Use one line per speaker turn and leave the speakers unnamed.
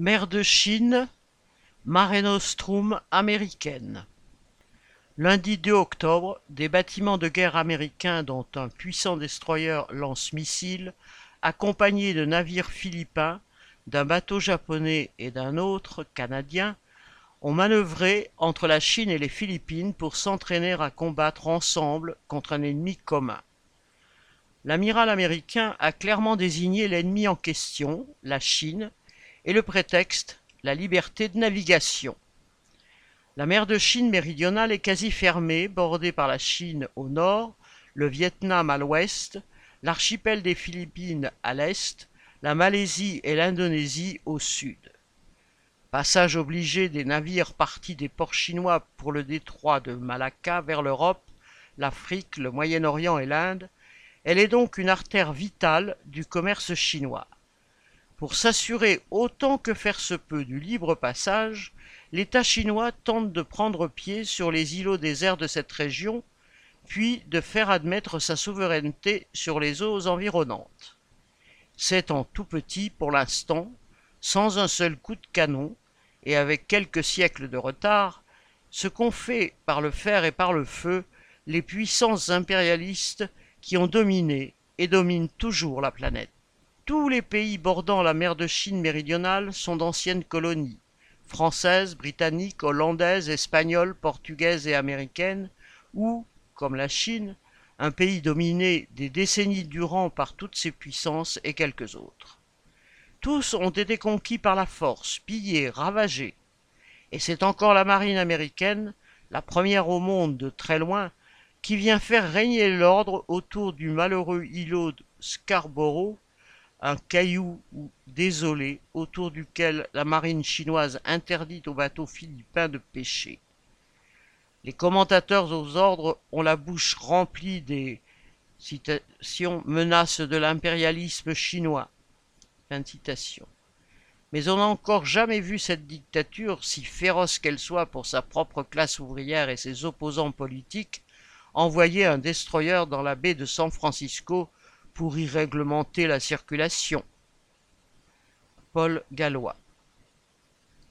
Mer de Chine, Mare Nostrum américaine. Lundi 2 octobre, des bâtiments de guerre américains dont un puissant destroyer lance-missiles, accompagné de navires philippins, d'un bateau japonais et d'un autre canadien, ont manœuvré entre la Chine et les Philippines pour s'entraîner à combattre ensemble contre un ennemi commun. L'amiral américain a clairement désigné l'ennemi en question, la Chine, et le prétexte, la liberté de navigation. La mer de Chine méridionale est quasi fermée, bordée par la Chine au nord, le Vietnam à l'ouest, l'archipel des Philippines à l'est, la Malaisie et l'Indonésie au sud. Passage obligé des navires partis des ports chinois pour le détroit de Malacca vers l'Europe, l'Afrique, le Moyen-Orient et l'Inde, elle est donc une artère vitale du commerce chinois. Pour s'assurer autant que faire se peut du libre passage, l'État chinois tente de prendre pied sur les îlots déserts de cette région, puis de faire admettre sa souveraineté sur les eaux environnantes. C'est en tout petit pour l'instant, sans un seul coup de canon, et avec quelques siècles de retard, ce qu'ont fait par le fer et par le feu les puissances impérialistes qui ont dominé et dominent toujours la planète. Tous les pays bordant la mer de Chine méridionale sont d'anciennes colonies, françaises, britanniques, hollandaises, espagnoles, portugaises et américaines, ou, comme la Chine, un pays dominé des décennies durant par toutes ces puissances et quelques autres. Tous ont été conquis par la force, pillés, ravagés. Et c'est encore la marine américaine, la première au monde de très loin, qui vient faire régner l'ordre autour du malheureux îlot Scarborough, un caillou désolé autour duquel la marine chinoise interdit aux bateaux philippins de pêcher. Les commentateurs aux ordres ont la bouche remplie des citations menaces de l'impérialisme chinois. Mais on n'a encore jamais vu cette dictature, si féroce qu'elle soit pour sa propre classe ouvrière et ses opposants politiques, envoyer un destroyer dans la baie de San Francisco pour y réglementer la circulation. Paul Gallois